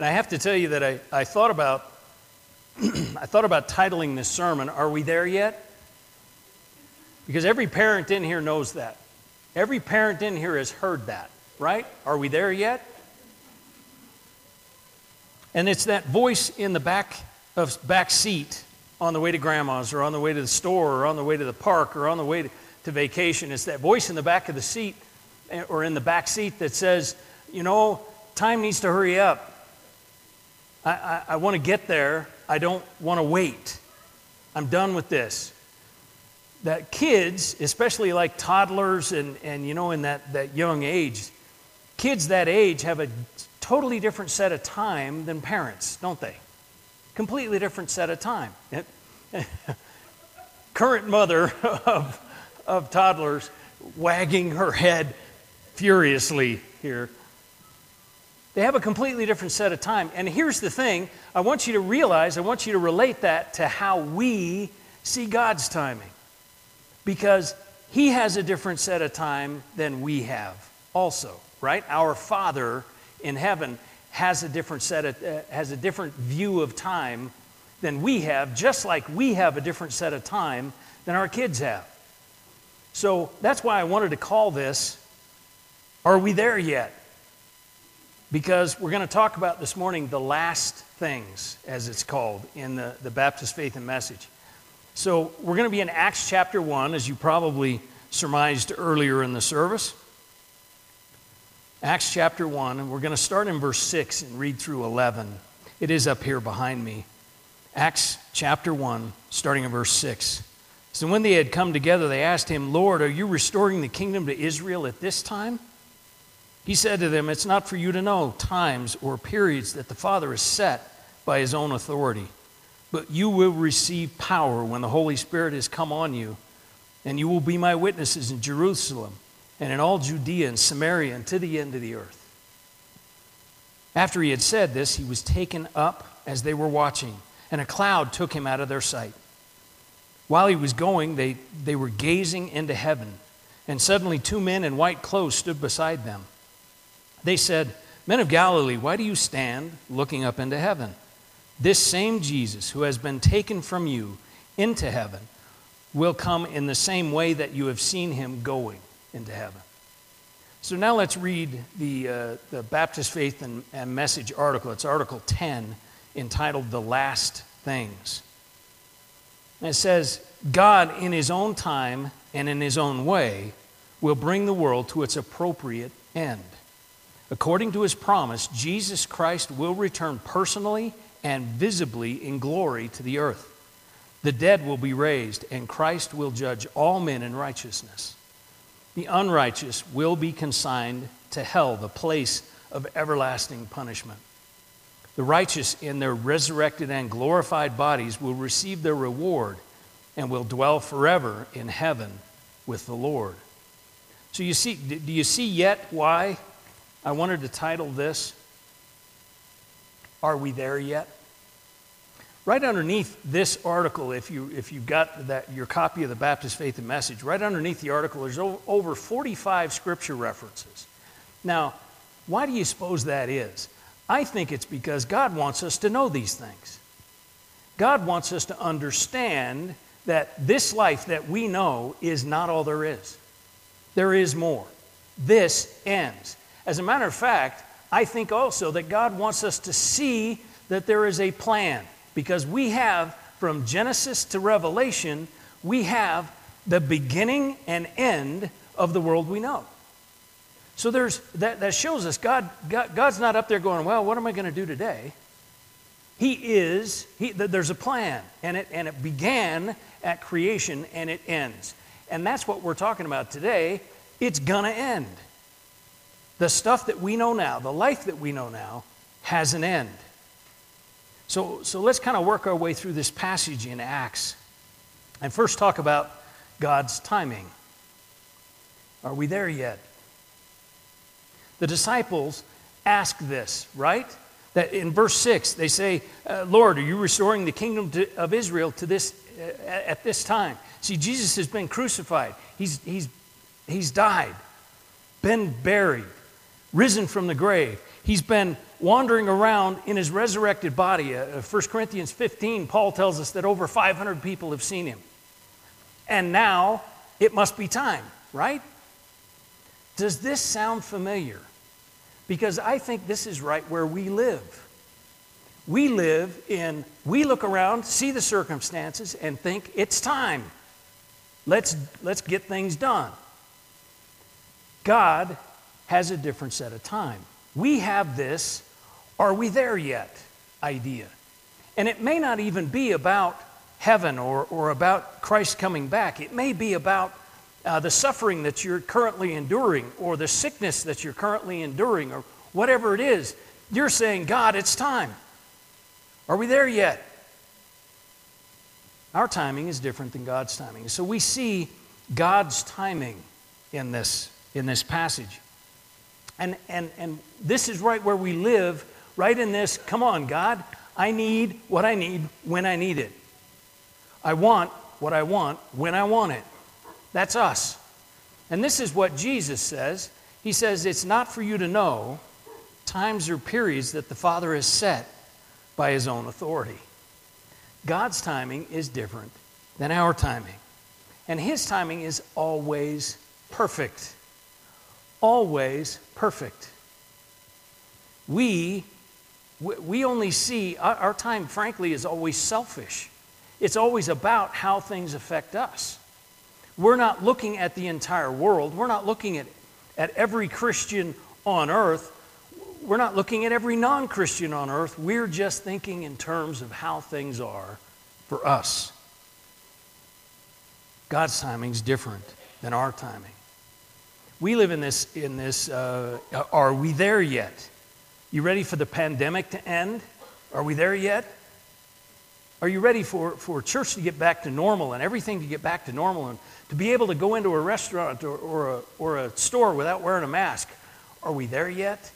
And I have to tell you that I, I thought about I thought about titling this sermon, Are We There Yet? Because every parent in here knows that. Every parent in here has heard that, right? Are we there yet? And it's that voice in the back of back seat on the way to grandma's or on the way to the store or on the way to the park or on the way to, to vacation. It's that voice in the back of the seat eh, or in the back seat that says, you know, time needs to hurry up. I, I, I want to get there. I don't want to wait. I'm done with this. That kids, especially like toddlers and, and you know, in that, that young age, kids that age have a totally different set of time than parents, don't they? Completely different set of time. Current mother of, of toddlers wagging her head furiously here. They have a completely different set of time. And here's the thing I want you to realize, I want you to relate that to how we see God's timing. Because He has a different set of time than we have, also, right? Our Father in heaven has a different set of, uh, has a different view of time than we have, just like we have a different set of time than our kids have. So that's why I wanted to call this Are We There Yet? Because we're going to talk about this morning the last things, as it's called in the, the Baptist Faith and Message. So we're going to be in Acts chapter 1, as you probably surmised earlier in the service. Acts chapter 1, and we're going to start in verse 6 and read through 11. It is up here behind me. Acts chapter 1, starting in verse 6. So when they had come together, they asked him, Lord, are you restoring the kingdom to Israel at this time? He said to them, It's not for you to know times or periods that the Father has set by his own authority, but you will receive power when the Holy Spirit has come on you, and you will be my witnesses in Jerusalem and in all Judea and Samaria and to the end of the earth. After he had said this, he was taken up as they were watching, and a cloud took him out of their sight. While he was going, they, they were gazing into heaven, and suddenly two men in white clothes stood beside them. They said, Men of Galilee, why do you stand looking up into heaven? This same Jesus who has been taken from you into heaven will come in the same way that you have seen him going into heaven. So now let's read the, uh, the Baptist Faith and, and Message article. It's Article 10, entitled The Last Things. And it says, God, in his own time and in his own way, will bring the world to its appropriate end. According to his promise, Jesus Christ will return personally and visibly in glory to the earth. The dead will be raised, and Christ will judge all men in righteousness the unrighteous will be consigned to hell, the place of everlasting punishment. The righteous, in their resurrected and glorified bodies, will receive their reward and will dwell forever in heaven with the Lord. So, you see, do you see yet why I wanted to title this, Are We There Yet? Right underneath this article, if, you, if you've got that, your copy of the Baptist Faith and Message, right underneath the article, there's over 45 scripture references. Now, why do you suppose that is? I think it's because God wants us to know these things. God wants us to understand that this life that we know is not all there is. There is more. This ends. As a matter of fact, I think also that God wants us to see that there is a plan because we have, from Genesis to Revelation, we have the beginning and end of the world we know. So there's, that, that shows us God, God, God's not up there going, well, what am I going to do today? He is, he, there's a plan, and it, and it began at creation and it ends. And that's what we're talking about today. It's going to end. The stuff that we know now, the life that we know now, has an end. So, so let's kind of work our way through this passage in Acts and first talk about God's timing. Are we there yet? The disciples ask this, right? That in verse 6, they say, uh, Lord, are you restoring the kingdom to, of Israel to this, uh, at this time? See, Jesus has been crucified, he's, he's, he's died, been buried, risen from the grave. He's been wandering around in his resurrected body. Uh, 1 Corinthians 15, Paul tells us that over 500 people have seen him. And now it must be time, right? Does this sound familiar? Because I think this is right where we live. We live in, we look around, see the circumstances, and think it's time. Let's, let's get things done. God has a different set of time. We have this, are we there yet idea. And it may not even be about heaven or, or about Christ coming back. It may be about uh, the suffering that you're currently enduring or the sickness that you're currently enduring or whatever it is. You're saying, God, it's time. Are we there yet? Our timing is different than God's timing. So we see God's timing in this, in this passage. And, and, and this is right where we live, right in this come on, God, I need what I need when I need it. I want what I want when I want it. That's us. And this is what Jesus says. He says, It's not for you to know times or periods that the Father has set by His own authority. God's timing is different than our timing. And His timing is always perfect. Always perfect. We, we only see, our time, frankly, is always selfish. It's always about how things affect us. We're not looking at the entire world. We're not looking at, at every Christian on earth. We're not looking at every non Christian on earth. We're just thinking in terms of how things are for us. God's timing is different than our timing. We live in this, in this uh, are we there yet? You ready for the pandemic to end? Are we there yet? Are you ready for, for church to get back to normal and everything to get back to normal and to be able to go into a restaurant or, or, a, or a store without wearing a mask? Are we there yet?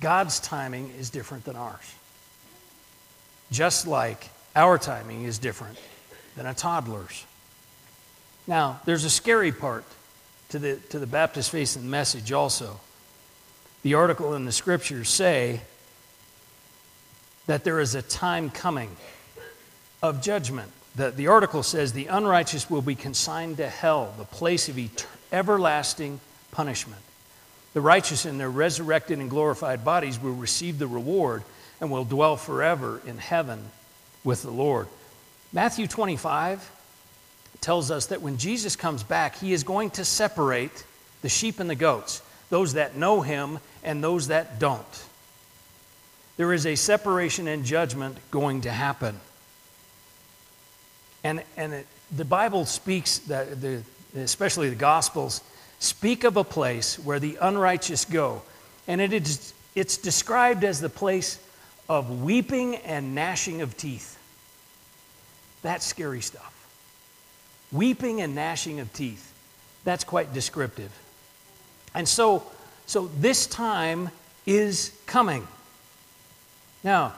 God's timing is different than ours. Just like our timing is different than a toddler's. Now, there's a scary part to the, to the Baptist Faith and Message also. The article in the scriptures say that there is a time coming of judgment. The, the article says the unrighteous will be consigned to hell, the place of everlasting punishment. The righteous in their resurrected and glorified bodies will receive the reward and will dwell forever in heaven with the Lord. Matthew 25 tells us that when Jesus comes back, he is going to separate the sheep and the goats, those that know him and those that don't. There is a separation and judgment going to happen. And, and it, the Bible speaks, that the, especially the Gospels, speak of a place where the unrighteous go. And it is, it's described as the place of weeping and gnashing of teeth. That's scary stuff. Weeping and gnashing of teeth. That's quite descriptive. And so, so this time is coming. Now,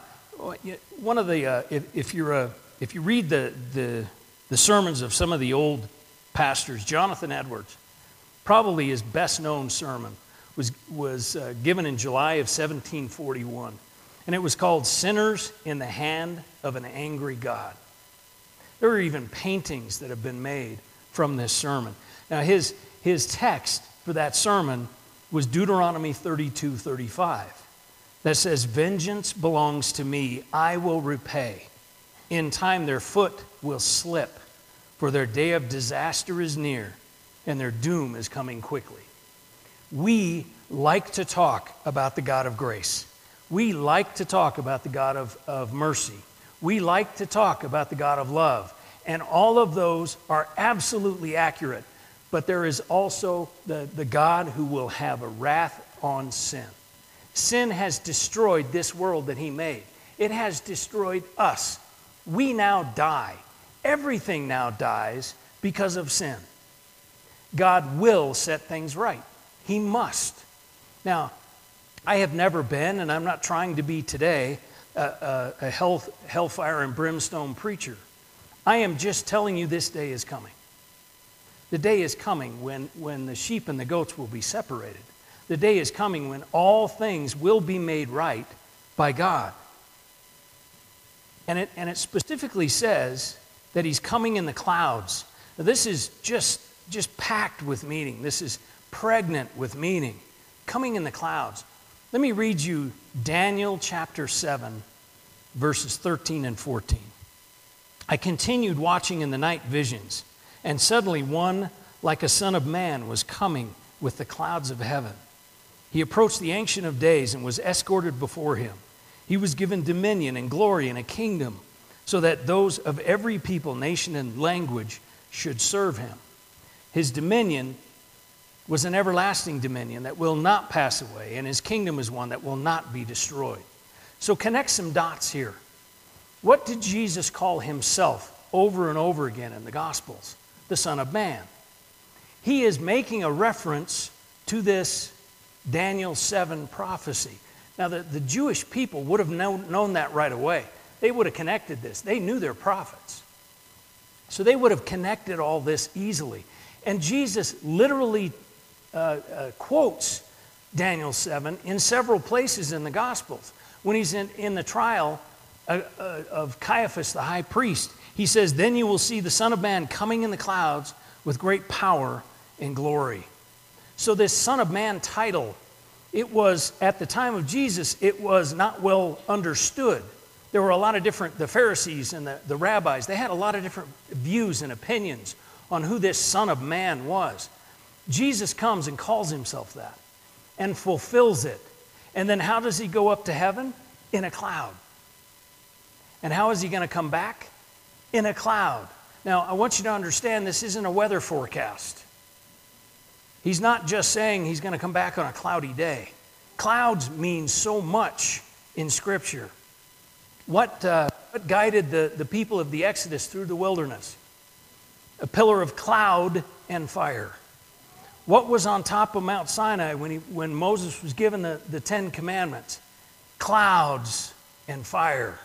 one of the, uh, if, if you're a, if you read the, the, the sermons of some of the old pastors, Jonathan Edwards, probably his best known sermon was, was uh, given in July of 1741. And it was called Sinners in the Hand of an Angry God. There are even paintings that have been made from this sermon. Now, his, his text for that sermon was Deuteronomy 32 35, that says, Vengeance belongs to me, I will repay. In time, their foot will slip, for their day of disaster is near, and their doom is coming quickly. We like to talk about the God of grace. We like to talk about the God of, of mercy. We like to talk about the God of love. And all of those are absolutely accurate. But there is also the, the God who will have a wrath on sin. Sin has destroyed this world that He made, it has destroyed us we now die. Everything now dies because of sin. God will set things right. He must. Now, I have never been, and I'm not trying to be today, a, a, a hell, hellfire and brimstone preacher. I am just telling you this day is coming. The day is coming when, when the sheep and the goats will be separated. The day is coming when all things will be made right by God. And it, and it specifically says that he's coming in the clouds. Now, this is just, just packed with meaning. This is pregnant with meaning. Coming in the clouds. Let me read you Daniel chapter 7, verses 13 and 14. I continued watching in the night visions, and suddenly one like a son of man was coming with the clouds of heaven. He approached the Ancient of Days and was escorted before him. He was given dominion and glory and a kingdom, so that those of every people, nation, and language should serve him. His dominion was an everlasting dominion that will not pass away, and his kingdom is one that will not be destroyed. So connect some dots here. What did Jesus call himself over and over again in the Gospels? The Son of Man. He is making a reference to this Daniel 7 prophecy. Now, the, the Jewish people would have known, known that right away. They would have connected this. They knew their prophets. So they would have connected all this easily. And Jesus literally uh, uh, quotes Daniel 7 in several places in the Gospels. When he's in, in the trial uh, uh, of Caiaphas, the high priest, he says, Then you will see the Son of Man coming in the clouds with great power and glory. So, this Son of Man title it was, at the time of Jesus, it was not well understood. There were a lot of different, the Pharisees and the, the rabbis, they had a lot of different views and opinions on who this Son of Man was. Jesus comes and calls himself that and fulfills it. And then how does he go up to heaven? In a cloud. And how is he going to come back? In a cloud. Now, I want you to understand this isn't a weather forecast. He's not just saying he's going to come back on a cloudy day. Clouds mean so much in Scripture. What, uh, what guided the, the people of the Exodus through the wilderness? A pillar of cloud and fire. What was on top of Mount Sinai when, he, when Moses was given the, the Ten Commandments? Clouds and fire.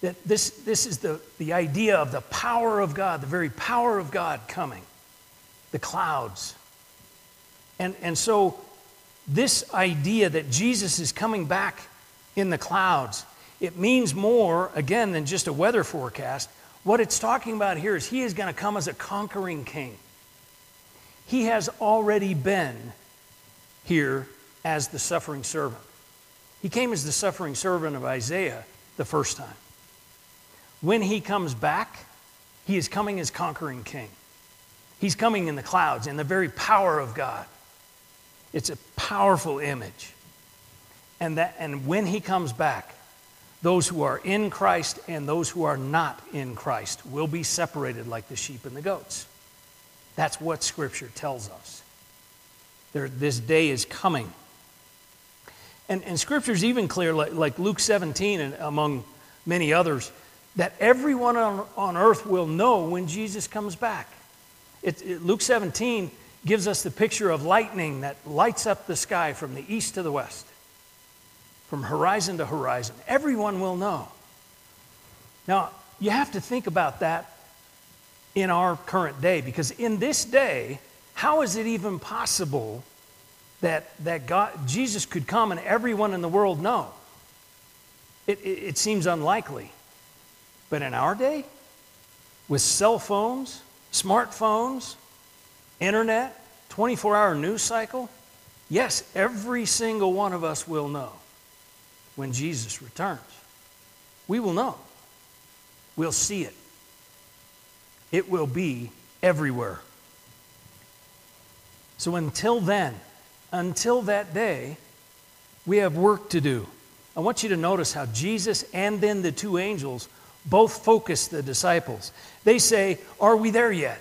That this, this is the, the idea of the power of God, the very power of God coming the clouds. And, and so, this idea that Jesus is coming back in the clouds, it means more, again, than just a weather forecast. What it's talking about here is he is going to come as a conquering king. He has already been here as the suffering servant. He came as the suffering servant of Isaiah the first time. When he comes back, he is coming as conquering king. He's coming in the clouds in the very power of God. It's a powerful image. And, that, and when he comes back, those who are in Christ and those who are not in Christ will be separated like the sheep and the goats. That's what Scripture tells us. There, this day is coming. And, and Scripture is even clear, like, like Luke 17 and among many others, that everyone on, on earth will know when Jesus comes back. It, it, Luke 17 gives us the picture of lightning that lights up the sky from the east to the west, from horizon to horizon. Everyone will know. Now, you have to think about that in our current day because in this day, how is it even possible that, that God, Jesus could come and everyone in the world know? It, it, it seems unlikely. But in our day, with cell phones, smartphones, internet, 24 hour news cycle, yes, every single one of us will know when Jesus returns. We will know. We'll see it. It will be everywhere. So until then, until that day, we have work to do. I want you to notice how Jesus and then the two angels both focus the disciples. They say, Are we there yet?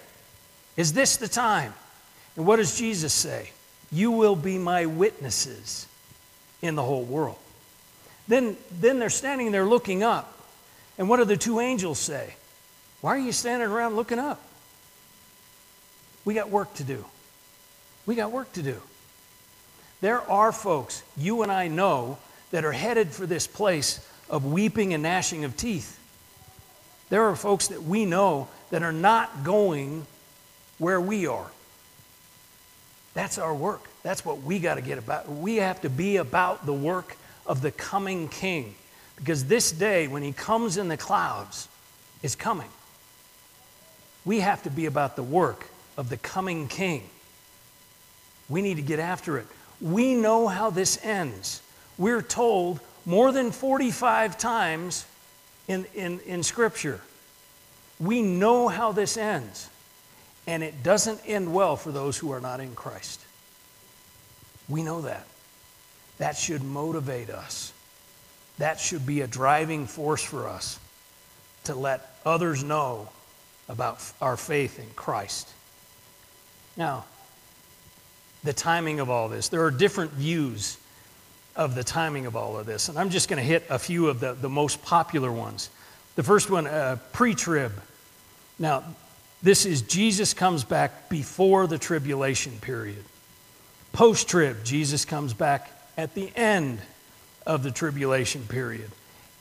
Is this the time? And what does Jesus say? You will be my witnesses in the whole world. Then, then they're standing there looking up. And what do the two angels say? Why are you standing around looking up? We got work to do. We got work to do. There are folks, you and I know, that are headed for this place of weeping and gnashing of teeth. There are folks that we know that are not going where we are. That's our work. That's what we got to get about. We have to be about the work of the coming king. Because this day, when he comes in the clouds, is coming. We have to be about the work of the coming king. We need to get after it. We know how this ends. We're told more than 45 times in, in, in Scripture. We know how this ends, and it doesn't end well for those who are not in Christ. We know that. That should motivate us. That should be a driving force for us to let others know about our faith in Christ. Now, the timing of all this. There are different views of the timing of all of this, and I'm just going to hit a few of the, the most popular ones. The first one, uh, pre trib. Now, this is Jesus comes back before the tribulation period. Post trib, Jesus comes back at the end of the tribulation period.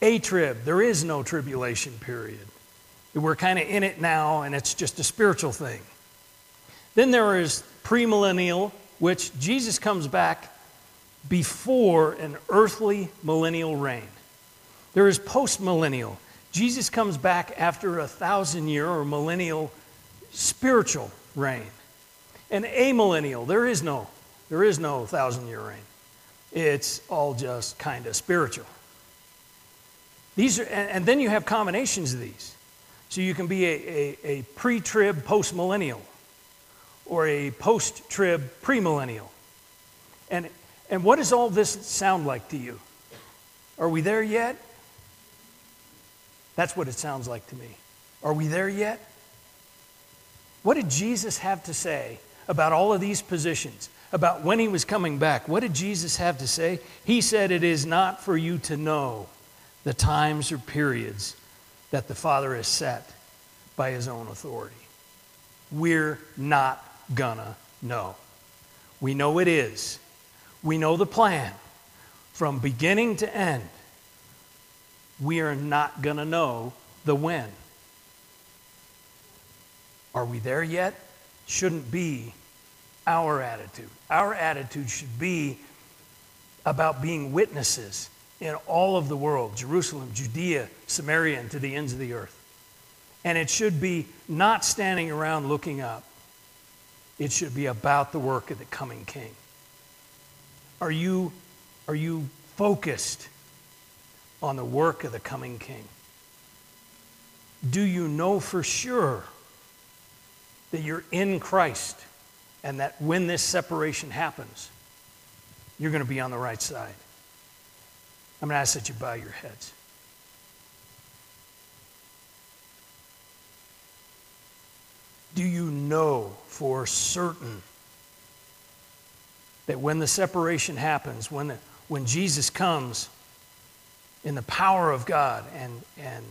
A trib, there is no tribulation period. We're kind of in it now, and it's just a spiritual thing. Then there is premillennial, which Jesus comes back before an earthly millennial reign. There is postmillennial. Jesus comes back after a thousand year or millennial spiritual reign. And amillennial, there is no, there is no thousand year reign. It's all just kind of spiritual. These are, and, and, then you have combinations of these. So you can be a, a, a pre trib postmillennial or a post trib premillennial. And, and what does all this sound like to you? Are we there yet? That's what it sounds like to me. Are we there yet? What did Jesus have to say about all of these positions, about when he was coming back? What did Jesus have to say? He said, It is not for you to know the times or periods that the Father has set by his own authority. We're not gonna know. We know it is. We know the plan from beginning to end we are not to know the when. Are we there yet? Shouldn't be our attitude. Our attitude should be about being witnesses in all of the world Jerusalem, Judea, Samaria, and to the ends of the earth. And it should be not standing around looking up, it should be about the work of the coming king. Are you, are you focused on the work of the coming king? Do you know for sure that you're in Christ and that when this separation happens, you're going to be on the right side? I'm going to ask that you bow your heads. Do you know for certain that when the separation happens, when, the, when Jesus comes, in the power of God and, and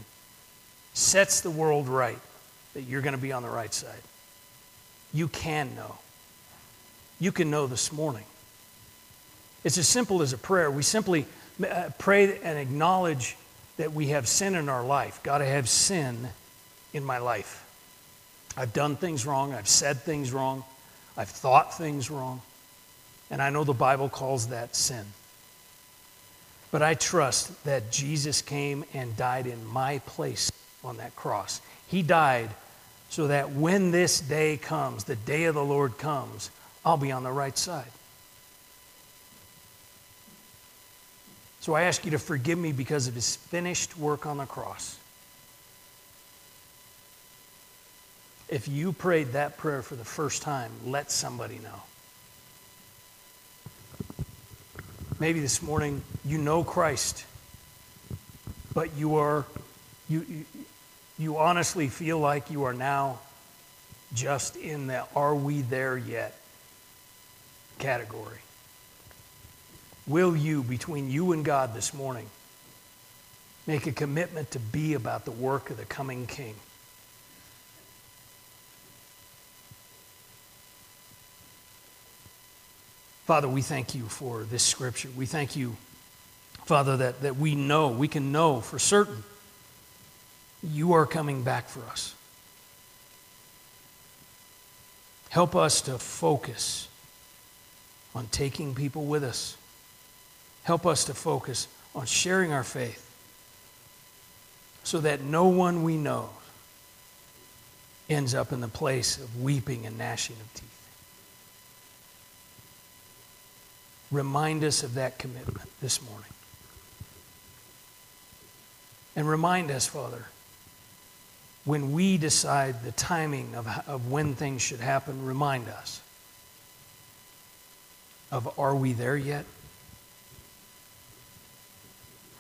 sets the world right, that you're going to be on the right side. You can know. You can know this morning. It's as simple as a prayer. We simply Uh, pray and acknowledge that we have sin in our life. God, I have sin in my life. I've done things wrong. I've said things wrong. I've thought things wrong. And I know the Bible calls that sin. But I trust that Jesus came and died in my place on that cross. He died so that when this day comes, the day of the Lord comes, I'll be on the right side. So I ask you to forgive me because of his finished work on the cross. If you prayed that prayer for the first time, let somebody know. Maybe this morning you know Christ, but you are you, you, honestly feel like you are now just in the are we there yet category. Will you, between you and God this morning, make a commitment to be about the work of the coming King? Father, we thank you for this scripture. We thank you, Father, that, that we know, we can know for certain you are coming back for us. Help us to focus on taking people with us. Help us to focus on sharing our faith so that no one we know ends up in the place of weeping and gnashing of teeth. Remind us of that commitment this morning. And remind us, Father, when we decide the timing of, of when things should happen, remind us of are we there yet?